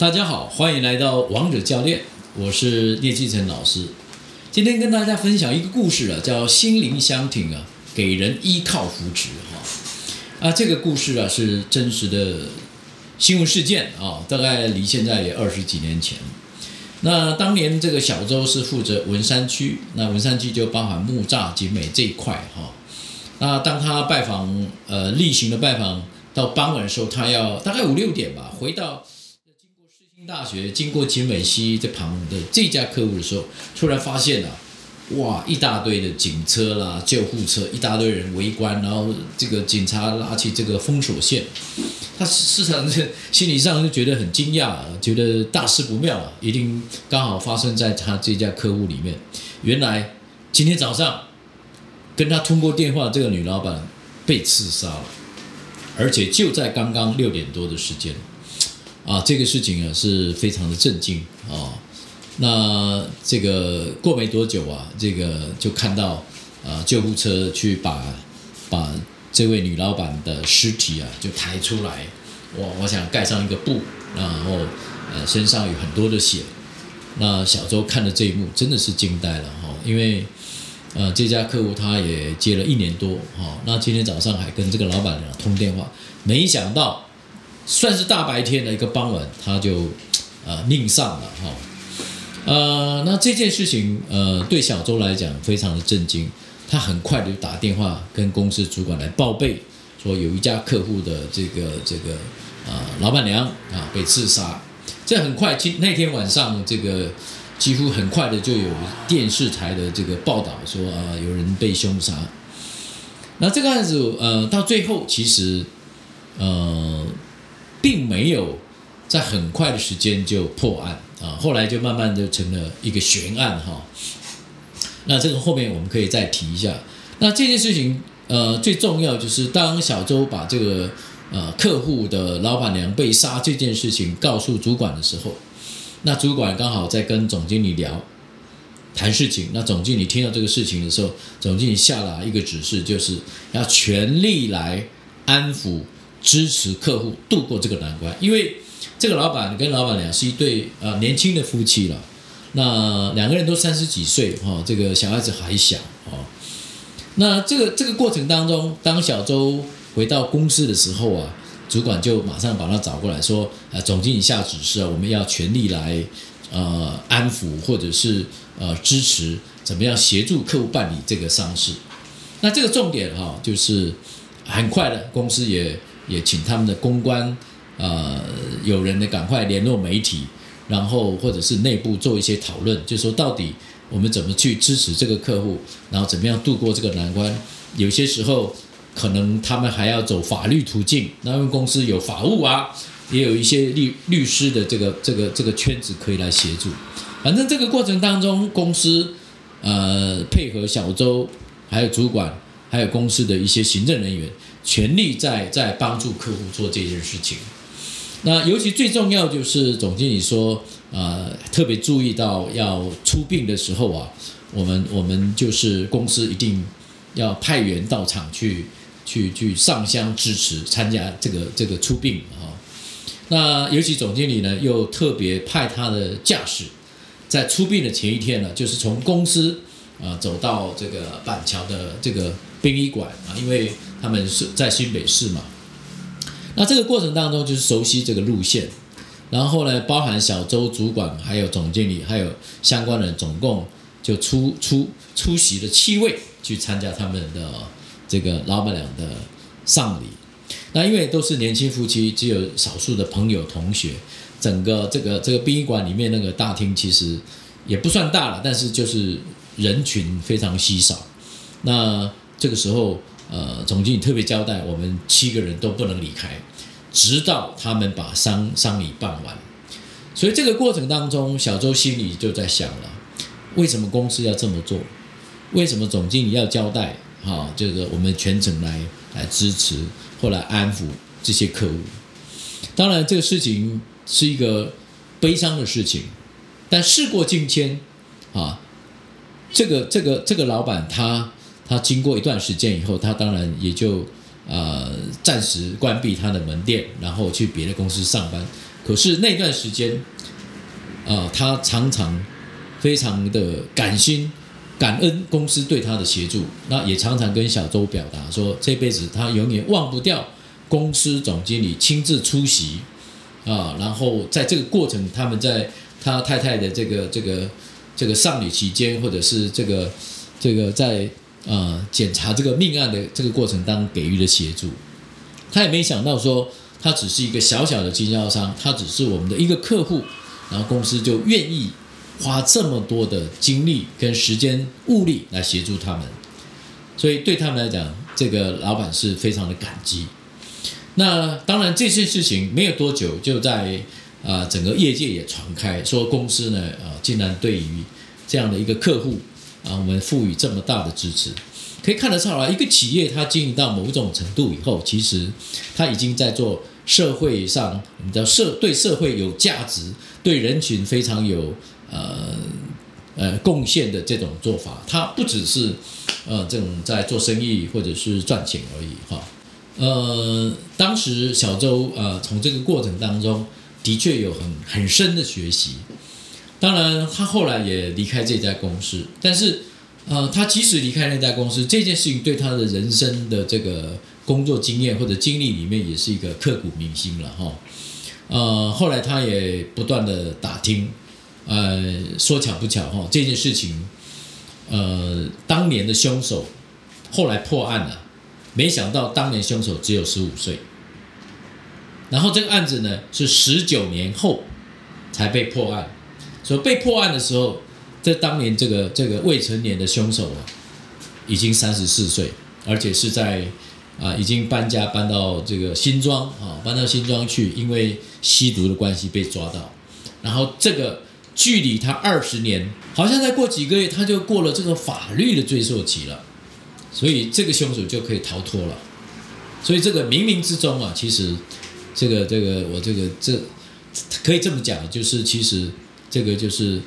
大家好，欢迎来到王者教练，我是聂继成老师。今天跟大家分享一个故事啊，叫心灵相挺啊，给人依靠扶持哈。啊，这个故事啊是真实的新闻事件啊，大概离现在也二十几年前。那当年这个小周是负责文山区，那文山区就包含木栅、景美这一块哈。那当他拜访呃例行的拜访到傍晚的时候，他要大概五六点吧，回到大学、经过景美西这旁的这家客户的时候，突然发现啊，哇，一大堆的警车啦、救护车，一大堆人围观，然后这个警察拉起这个封锁线，他市场是心理上就觉得很惊讶，觉得大事不妙啊，一定刚好发生在他这家客户里面。原来今天早上。跟他通过电话，这个女老板被刺杀了，而且就在刚刚六点多的时间，啊，这个事情啊是非常的震惊啊。那这个过没多久啊，这个就看到啊救护车去把把这位女老板的尸体啊就抬出来，我，我想盖上一个布，然后呃身上有很多的血。那小周看了这一幕，真的是惊呆了哈，因为。呃，这家客户他也接了一年多，哈，那今天早上还跟这个老板娘通电话，没想到算是大白天的一个傍晚，他就呃命丧了，哈，呃，那这件事情呃对小周来讲非常的震惊，他很快就打电话跟公司主管来报备，说有一家客户的这个这个啊老板娘啊被刺杀，这很快今那天晚上这个。几乎很快的就有电视台的这个报道说啊，有人被凶杀。那这个案子呃，到最后其实呃，并没有在很快的时间就破案啊，后来就慢慢就成了一个悬案哈。那这个后面我们可以再提一下。那这件事情呃，最重要就是当小周把这个呃客户的老板娘被杀这件事情告诉主管的时候。那主管刚好在跟总经理聊谈事情，那总经理听到这个事情的时候，总经理下了一个指示，就是要全力来安抚、支持客户度过这个难关。因为这个老板跟老板娘是一对呃年轻的夫妻了，那两个人都三十几岁哈，这个小孩子还小哦。那这个这个过程当中，当小周回到公司的时候啊。主管就马上把他找过来说：“呃，总经理下指示啊，我们要全力来呃安抚或者是呃支持，怎么样协助客户办理这个丧事？那这个重点哈，就是很快的公司也也请他们的公关呃有人呢赶快联络媒体，然后或者是内部做一些讨论，就说到底我们怎么去支持这个客户，然后怎么样度过这个难关？有些时候。”可能他们还要走法律途径，那因为公司有法务啊，也有一些律律师的这个这个这个圈子可以来协助。反正这个过程当中，公司呃配合小周，还有主管，还有公司的一些行政人员，全力在在帮助客户做这件事情。那尤其最重要就是总经理说，呃，特别注意到要出殡的时候啊，我们我们就是公司一定要派员到场去。去去上香支持参加这个这个出殡啊，那尤其总经理呢又特别派他的驾驶，在出殡的前一天呢，就是从公司啊走到这个板桥的这个殡仪馆啊，因为他们是在新北市嘛，那这个过程当中就是熟悉这个路线，然后呢，包含小周主管还有总经理还有相关人总共就出出出席了七位去参加他们的。这个老板娘的丧礼，那因为都是年轻夫妻，只有少数的朋友同学，整个这个这个殡仪馆里面那个大厅其实也不算大了，但是就是人群非常稀少。那这个时候，呃，总经理特别交代，我们七个人都不能离开，直到他们把丧丧礼办完。所以这个过程当中，小周心里就在想了：为什么公司要这么做？为什么总经理要交代？好，这个我们全程来来支持，或来安抚这些客户。当然，这个事情是一个悲伤的事情，但事过境迁，啊，这个这个这个老板他他经过一段时间以后，他当然也就呃暂时关闭他的门店，然后去别的公司上班。可是那段时间，啊，他常常非常的感心、感恩公司对他的协助，那也常常跟小周表达说，这辈子他永远忘不掉公司总经理亲自出席，啊，然后在这个过程，他们在他太太的这个这个这个丧礼期间，或者是这个这个在呃检查这个命案的这个过程当中给予的协助，他也没想到说。他只是一个小小的经销商，他只是我们的一个客户，然后公司就愿意花这么多的精力跟时间物力来协助他们，所以对他们来讲，这个老板是非常的感激。那当然这件事情没有多久，就在啊整个业界也传开，说公司呢啊竟然对于这样的一个客户啊，我们赋予这么大的支持。可以看得出来，一个企业它经营到某种程度以后，其实它已经在做社会上我们叫社对社会有价值、对人群非常有呃呃贡献的这种做法。它不只是呃这种在做生意或者是赚钱而已哈。呃，当时小周呃从这个过程当中的确有很很深的学习。当然，他后来也离开这家公司，但是。呃，他即使离开那家公司，这件事情对他的人生的这个工作经验或者经历里面，也是一个刻骨铭心了哈。呃，后来他也不断的打听，呃，说巧不巧哈，这件事情，呃，当年的凶手后来破案了，没想到当年凶手只有十五岁，然后这个案子呢是十九年后才被破案，所以被破案的时候。在当年，这个这个未成年的凶手啊，已经三十四岁，而且是在啊，已经搬家搬到这个新庄啊，搬到新庄去，因为吸毒的关系被抓到。然后这个距离他二十年，好像再过几个月，他就过了这个法律的追溯期了，所以这个凶手就可以逃脱了。所以这个冥冥之中啊，其实这个这个我这个这可以这么讲，就是其实这个就是。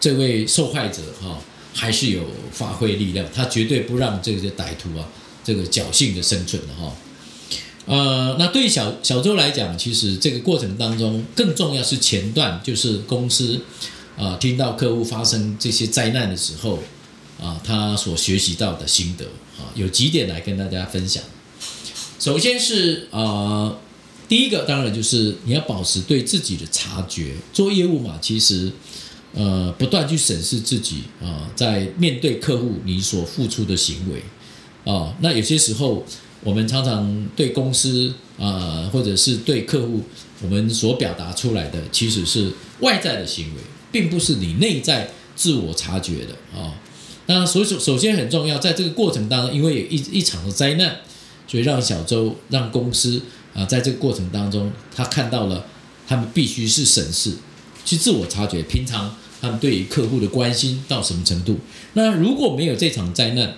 这位受害者哈还是有发挥力量，他绝对不让这些歹徒啊这个侥幸的生存的哈。呃，那对小小周来讲，其实这个过程当中更重要是前段，就是公司啊听到客户发生这些灾难的时候啊，他所学习到的心得啊，有几点来跟大家分享。首先是啊，第一个当然就是你要保持对自己的察觉，做业务嘛，其实。呃，不断去审视自己啊，在面对客户你所付出的行为啊，那有些时候我们常常对公司啊，或者是对客户，我们所表达出来的其实是外在的行为，并不是你内在自我察觉的啊。那所以首首先很重要，在这个过程当中，因为有一一场的灾难，所以让小周让公司啊，在这个过程当中，他看到了他们必须是审视，去自我察觉，平常。他们对于客户的关心到什么程度？那如果没有这场灾难，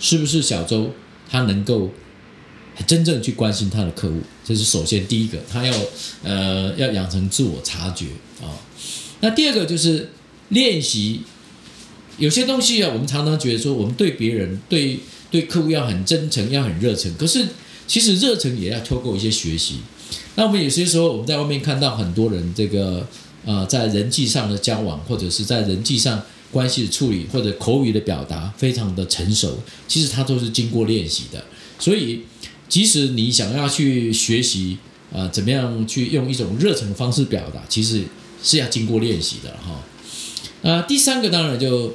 是不是小周他能够真正去关心他的客户？这是首先第一个，他要呃要养成自我察觉啊。那第二个就是练习，有些东西啊，我们常常觉得说，我们对别人、对对客户要很真诚，要很热诚。可是其实热诚也要透过一些学习。那我们有些时候我们在外面看到很多人这个。呃，在人际上的交往，或者是在人际上关系的处理，或者口语的表达，非常的成熟。其实它都是经过练习的。所以，即使你想要去学习啊，怎么样去用一种热诚的方式表达，其实是要经过练习的哈。啊，第三个当然就，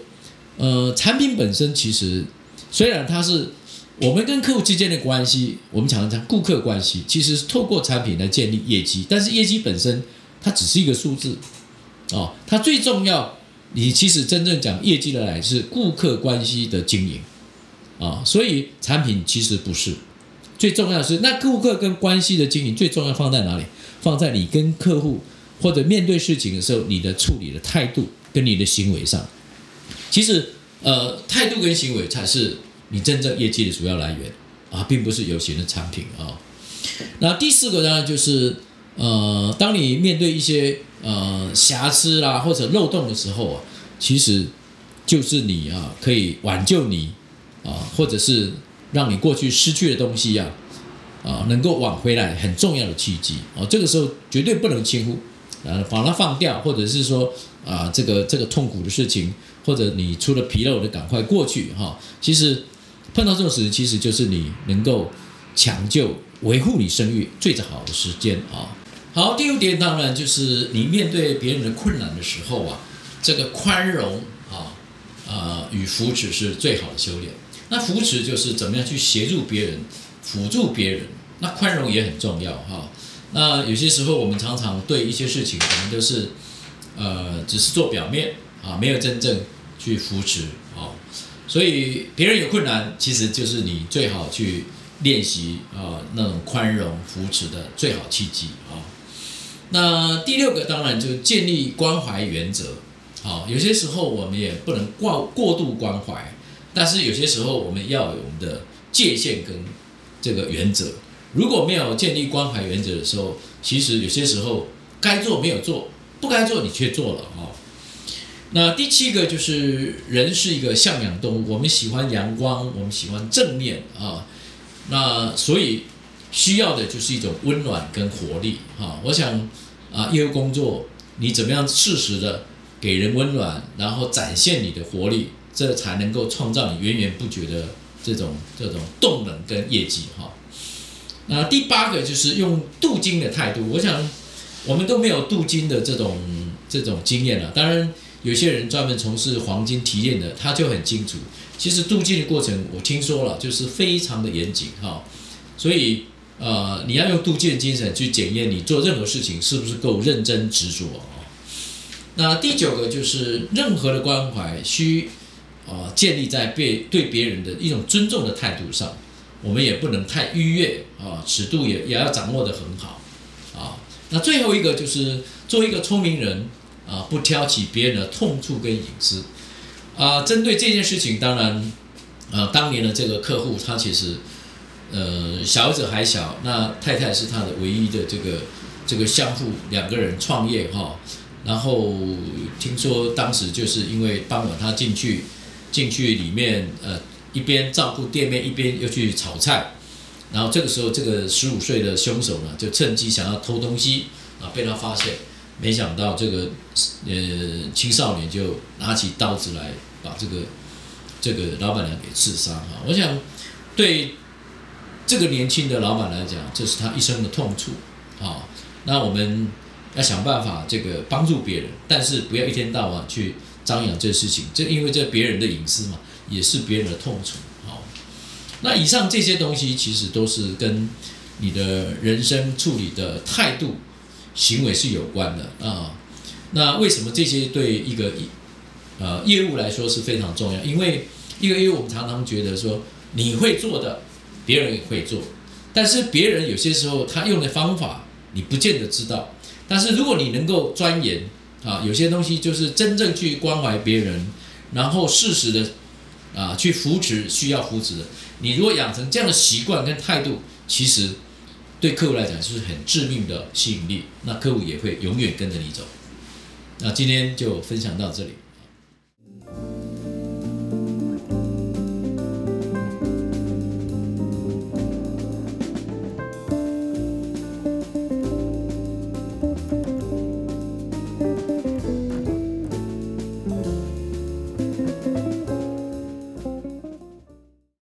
呃，产品本身其实虽然它是我们跟客户之间的关系，我们常常讲顾客关系，其实是透过产品来建立业绩，但是业绩本身。它只是一个数字，哦，它最重要，你其实真正讲业绩的来是顾客关系的经营，啊，所以产品其实不是最重要的是那顾客跟关系的经营最重要放在哪里？放在你跟客户或者面对事情的时候，你的处理的态度跟你的行为上，其实呃态度跟行为才是你真正业绩的主要来源啊，并不是有形的产品啊。那第四个呢，就是。呃，当你面对一些呃瑕疵啦或者漏洞的时候啊，其实就是你啊可以挽救你啊，或者是让你过去失去的东西呀啊能够挽回来很重要的契机哦。这个时候绝对不能轻忽，呃，把它放掉，或者是说啊这个这个痛苦的事情，或者你出了纰漏的赶快过去哈。其实碰到这种事，其实就是你能够抢救、维护你声誉最好的时间啊。好，第五点当然就是你面对别人的困难的时候啊，这个宽容啊啊与扶持是最好的修炼。那扶持就是怎么样去协助别人、辅助别人，那宽容也很重要哈。那有些时候我们常常对一些事情，可能都是呃只是做表面啊，没有真正去扶持啊。所以别人有困难，其实就是你最好去练习啊那种宽容扶持的最好契机啊。那第六个当然就建立关怀原则，好，有些时候我们也不能过过度关怀。但是有些时候，我们要有我们的界限跟这个原则。如果没有建立关怀原则的时候，其实有些时候该做没有做，不该做你却做了哈。那第七个就是人是一个向阳动物，我们喜欢阳光，我们喜欢正面啊。那所以需要的就是一种温暖跟活力哈。我想啊，业务工作你怎么样适时的给人温暖，然后展现你的活力。这才能够创造你源源不绝的这种这种动能跟业绩哈。那第八个就是用镀金的态度，我想我们都没有镀金的这种这种经验了。当然，有些人专门从事黄金提炼的，他就很清楚。其实镀金的过程，我听说了，就是非常的严谨哈。所以呃，你要用镀金的精神去检验你做任何事情是不是够认真执着啊。那第九个就是任何的关怀需。呃，建立在被对别人的一种尊重的态度上，我们也不能太逾越啊，尺度也也要掌握得很好啊。那最后一个就是做一个聪明人啊，不挑起别人的痛处跟隐私啊。针对这件事情，当然，呃，当年的这个客户他其实呃小儿子还小，那太太是他的唯一的这个这个相互两个人创业哈。然后听说当时就是因为傍晚他进去。进去里面，呃，一边照顾店面，一边又去炒菜，然后这个时候，这个十五岁的凶手呢，就趁机想要偷东西，啊，被他发现，没想到这个呃青少年就拿起刀子来把这个这个老板娘给刺杀哈。我想对这个年轻的老板来讲，这是他一生的痛处啊。那我们要想办法这个帮助别人，但是不要一天到晚去。张扬这事情，这因为这别人的隐私嘛，也是别人的痛楚。好，那以上这些东西其实都是跟你的人生处理的态度、行为是有关的啊。那为什么这些对一个呃业务来说是非常重要？因为一个业务，我们常常觉得说你会做的，别人也会做，但是别人有些时候他用的方法你不见得知道。但是如果你能够钻研。啊，有些东西就是真正去关怀别人，然后适时的啊去扶持需要扶持的。你如果养成这样的习惯跟态度，其实对客户来讲就是很致命的吸引力，那客户也会永远跟着你走。那今天就分享到这里。